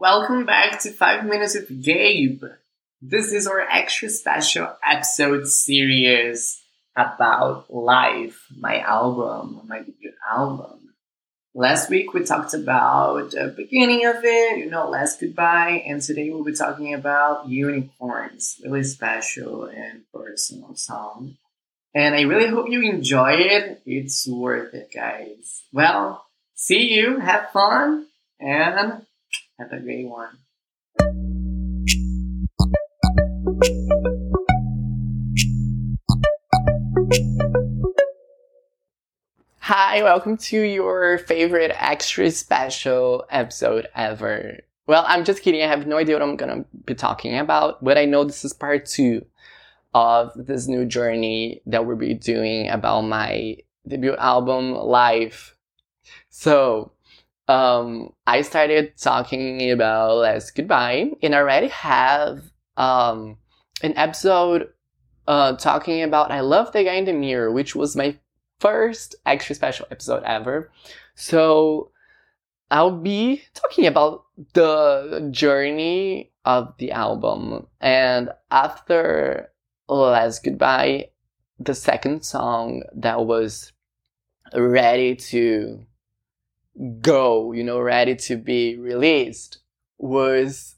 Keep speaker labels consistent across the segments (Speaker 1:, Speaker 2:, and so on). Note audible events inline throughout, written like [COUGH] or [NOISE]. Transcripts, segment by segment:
Speaker 1: Welcome back to 5 Minutes with Gabe. This is our extra special episode series about Life, my album, my debut album. Last week we talked about the beginning of it, you know, Last Goodbye, and today we'll be talking about Unicorns, really special and personal song. And I really hope you enjoy it. It's worth it, guys. Well, see you, have fun, and have a great one. Hi, welcome to your favorite extra special episode ever. Well, I'm just kidding. I have no idea what I'm gonna be talking about, but I know this is part two of this new journey that we'll be doing about my debut album, Life. So, um, I started talking about Last Goodbye, and I already have um, an episode uh, talking about I Love the Guy in the Mirror, which was my first extra special episode ever. So I'll be talking about the journey of the album. And after Last Goodbye, the second song that was ready to go, you know, ready to be released was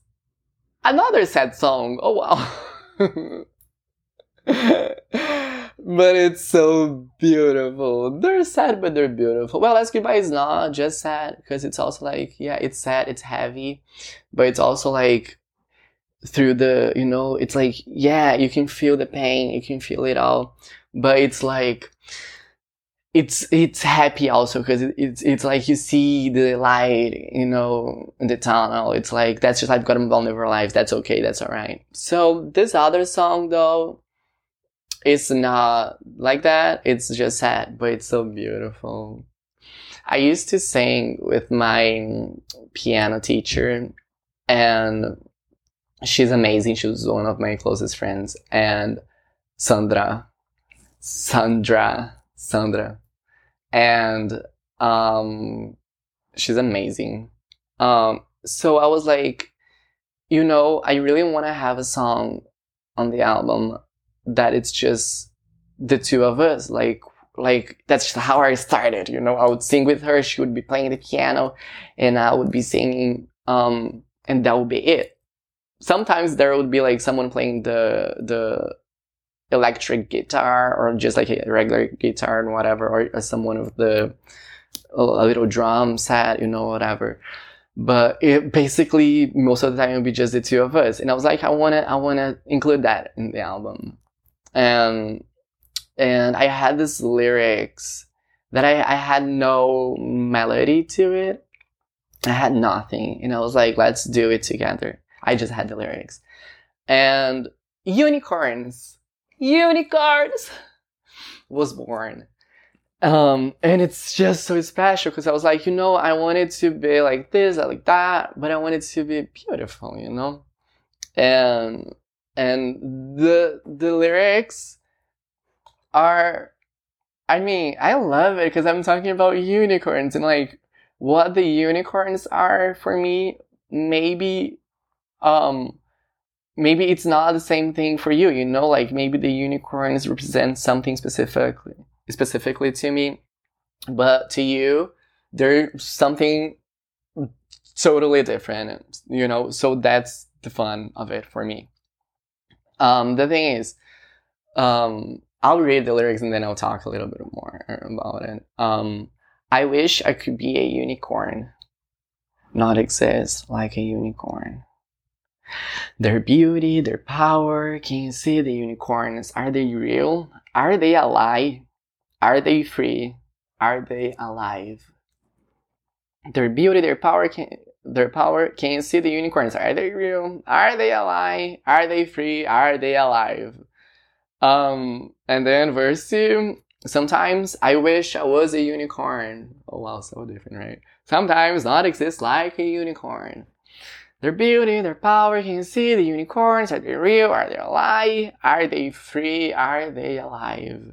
Speaker 1: another sad song. Oh wow. [LAUGHS] but it's so beautiful. They're sad, but they're beautiful. Well, Last Goodbye is not just sad because it's also like, yeah, it's sad, it's heavy, but it's also like through the, you know, it's like, yeah, you can feel the pain, you can feel it all, but it's like, it's it's happy also because it, it's it's like you see the light, you know, in the tunnel. It's like that's just I've got a vulnerable life. That's okay. That's all right. So this other song though, it's not like that. It's just sad, but it's so beautiful. I used to sing with my piano teacher, and she's amazing. She was one of my closest friends, and Sandra, Sandra Sandra. And um, she's amazing. Um, so I was like, you know, I really want to have a song on the album that it's just the two of us. Like, like that's just how I started. You know, I would sing with her. She would be playing the piano, and I would be singing. Um, and that would be it. Sometimes there would be like someone playing the the electric guitar or just like a regular guitar and whatever, or someone with the a little drum set, you know, whatever. But it basically most of the time it would be just the two of us, and I was like, I wanna, I wanna include that in the album, and and I had this lyrics that I, I had no melody to it. I had nothing, and I was like, let's do it together. I just had the lyrics, and unicorns unicorns was born. Um, and it's just so special because I was like, you know, I wanted to be like this, like that, but I wanted to be beautiful, you know? And, and the, the lyrics are, I mean, I love it because I'm talking about unicorns and like what the unicorns are for me, maybe, um, maybe it's not the same thing for you, you know, like maybe the unicorns represent something specifically, specifically to me, but to you, they're something totally different, you know, so that's the fun of it for me. Um, the thing is, um, I'll read the lyrics and then I'll talk a little bit more about it. Um, I wish I could be a unicorn, not exist like a unicorn. Their beauty, their power, can you see the unicorns? Are they real? Are they alive? Are they free? Are they alive? Their beauty, their power, can, their power, can you see the unicorns? Are they real? Are they alive? Are they free? Are they alive? Um, and then verse 2, sometimes I wish I was a unicorn. Oh wow, so different, right? Sometimes not exist like a unicorn. Their beauty, their power, you can you see the unicorns? Are they real? Are they alive? Are they free? Are they alive?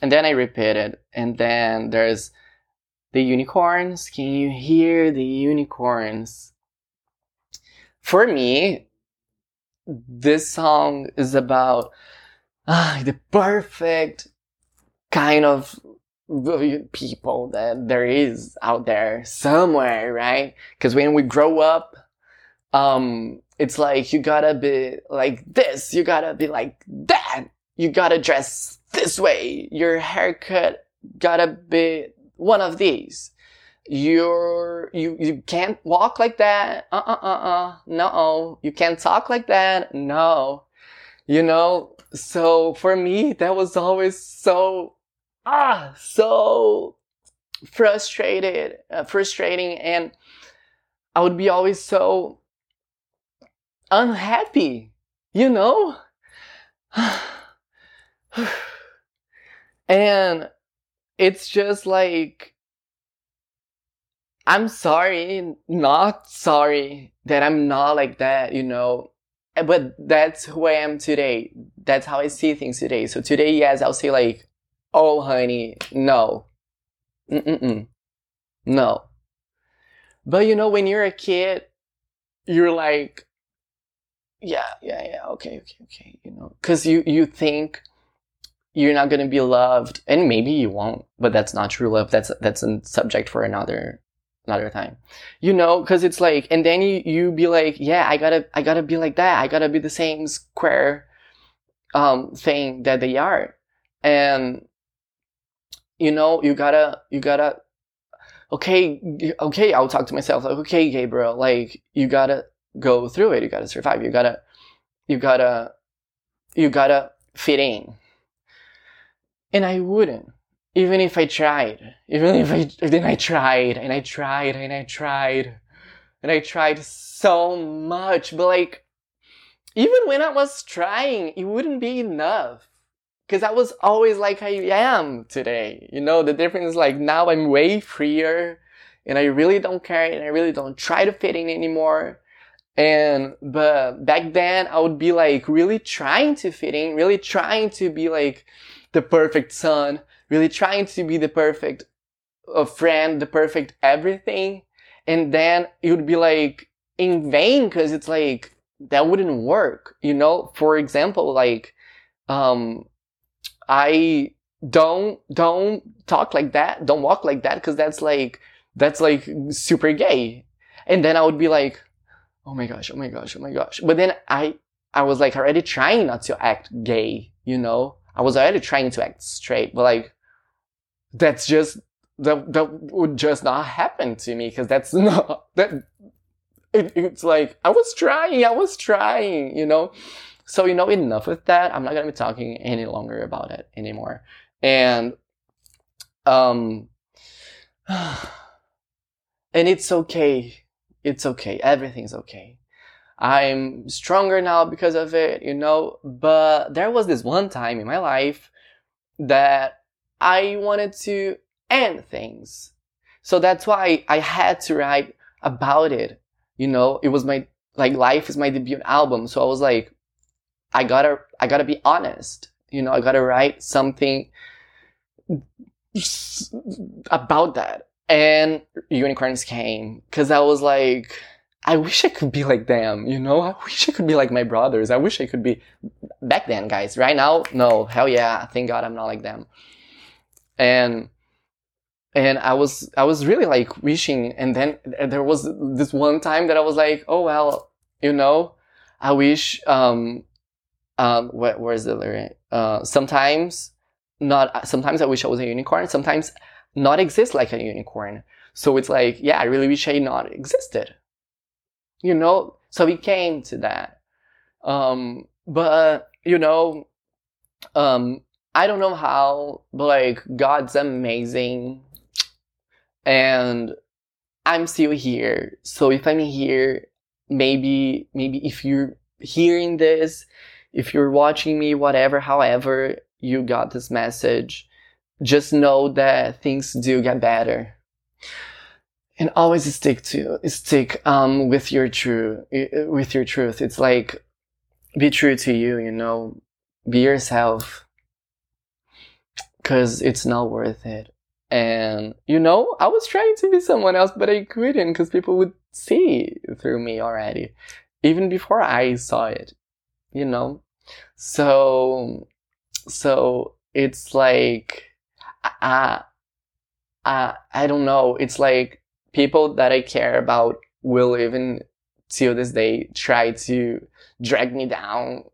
Speaker 1: And then I repeat it. And then there's the unicorns. Can you hear the unicorns? for me, this song is about uh, the perfect kind of people that there is out there somewhere, right? Because when we grow up, um, it's like you gotta be like this, you gotta be like that, you gotta dress this way, your haircut gotta be one of these. You're, you, you can't walk like that. Uh, uh, uh, uh. No. You can't talk like that. No. You know, so for me, that was always so, ah, so frustrated, uh, frustrating. And I would be always so unhappy, you know? [SIGHS] and it's just like, I'm sorry, not sorry that I'm not like that, you know. Eh, but that's who I am today. That's how I see things today. So today, yes, I'll say like, oh, honey, no. Mm-mm-mm. No. But you know, when you're a kid, you're like, yeah, yeah, yeah, okay, okay, okay, you know, cause you, you think you're not gonna be loved and maybe you won't, but that's not true love. That's, that's a subject for another, another time, you know, cause it's like, and then you, you be like, yeah, I gotta, I gotta be like that. I gotta be the same square, um, thing that they are. And, you know, you gotta, you gotta, okay, okay, I'll talk to myself like, okay, Gabriel, like, you gotta go through it. You gotta survive. You gotta, you gotta, you gotta fit in. And I wouldn't. Even if I tried. Even if I, then I tried and I tried and I tried. And I tried so much. But like, even when I was trying, it wouldn't be enough. Cause I was always like I am today. You know, the difference is like now I'm way freer and I really don't care and I really don't try to fit in anymore. And, but back then I would be like really trying to fit in, really trying to be like the perfect son, really trying to be the perfect uh, friend, the perfect everything. And then it would be like in vain because it's like that wouldn't work, you know? For example, like, um, I don't, don't talk like that, don't walk like that because that's like, that's like super gay. And then I would be like, oh my gosh, oh my gosh, oh my gosh. But then I, I was like already trying not to act gay, you know? I was already trying to act straight, but like, that's just, that, that would just not happen to me because that's [LAUGHS] not, that, it, it's like, I was trying, I was trying, you know? So, you know, enough with that. I'm not going to be talking any longer about it anymore. And, um, [SIGHS] and it's okay. It's okay. Everything's okay. I'm stronger now because of it, you know, but there was this one time in my life that I wanted to end things. So that's why I had to write about it. You know, it was my, like, life is my debut album. So I was like, I gotta, I gotta be honest. You know, I gotta write something about that. And unicorns came because I was like, I wish I could be like them, you know? I wish I could be like my brothers. I wish I could be back then, guys. Right now, no, hell yeah. Thank God I'm not like them. And, and I was, I was really like wishing. And then there was this one time that I was like, oh, well, you know, I wish, um, um, where, where's the lyric? Uh, sometimes not, sometimes I wish I was a unicorn. Sometimes not exist like a unicorn. So it's like, yeah, I really wish I not existed. You know, so we came to that. Um, but, you know, um, I don't know how, but like, God's amazing. And I'm still here. So if I'm here, maybe, maybe if you're hearing this, if you're watching me, whatever, however you got this message, just know that things do get better. And always stick to, stick, um, with your true, with your truth. It's like, be true to you, you know, be yourself. Cause it's not worth it. And, you know, I was trying to be someone else, but I couldn't because people would see through me already. even before I saw it, you know? So, so it's like, I, I, I don't know. It's like people that I care about will even till this day try to drag me down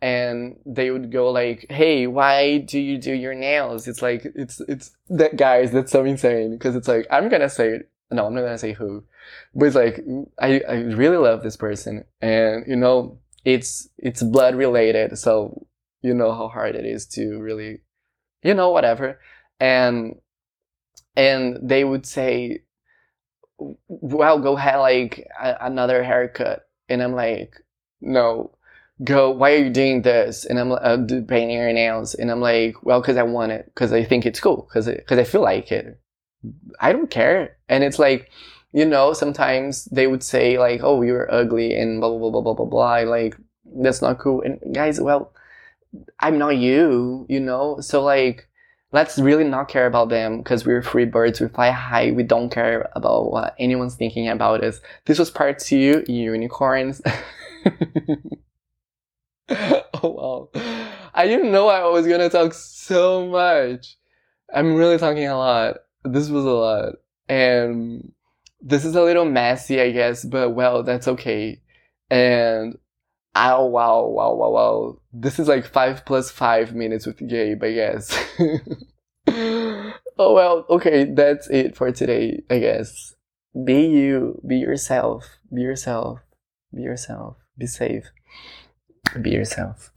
Speaker 1: and they would go like hey why do you do your nails it's like it's it's that guys that's so insane because it's like i'm gonna say no i'm not gonna say who but it's like i i really love this person and you know it's it's blood related so you know how hard it is to really you know whatever and and they would say well go have like a, another haircut. And i'm like no go why are you doing this? And i'm like uh, painting your nails. And i'm like well because i want it because i think it's cool because because i feel like it. I don't care. And it's like you know sometimes they would say like oh you're ugly and blah blah blah blah blah blah like that's not cool. And guys well i'm not you you know? So like let's really not care about them because we're free birds. We fly high. We don't care about what anyone's thinking about us. This was part two, unicorns. [LAUGHS] oh wow. I didn't know I was gonna talk so much. I'm really talking a lot. This was a lot. And this is a little messy, I guess, but well, that's okay. And oh wow, wow, wow, wow. This is like five plus five minutes with Gabe, I guess. [LAUGHS] oh well, okay, that's it for today, I guess. Be you, be yourself, be yourself, be yourself, be safe, be yourself.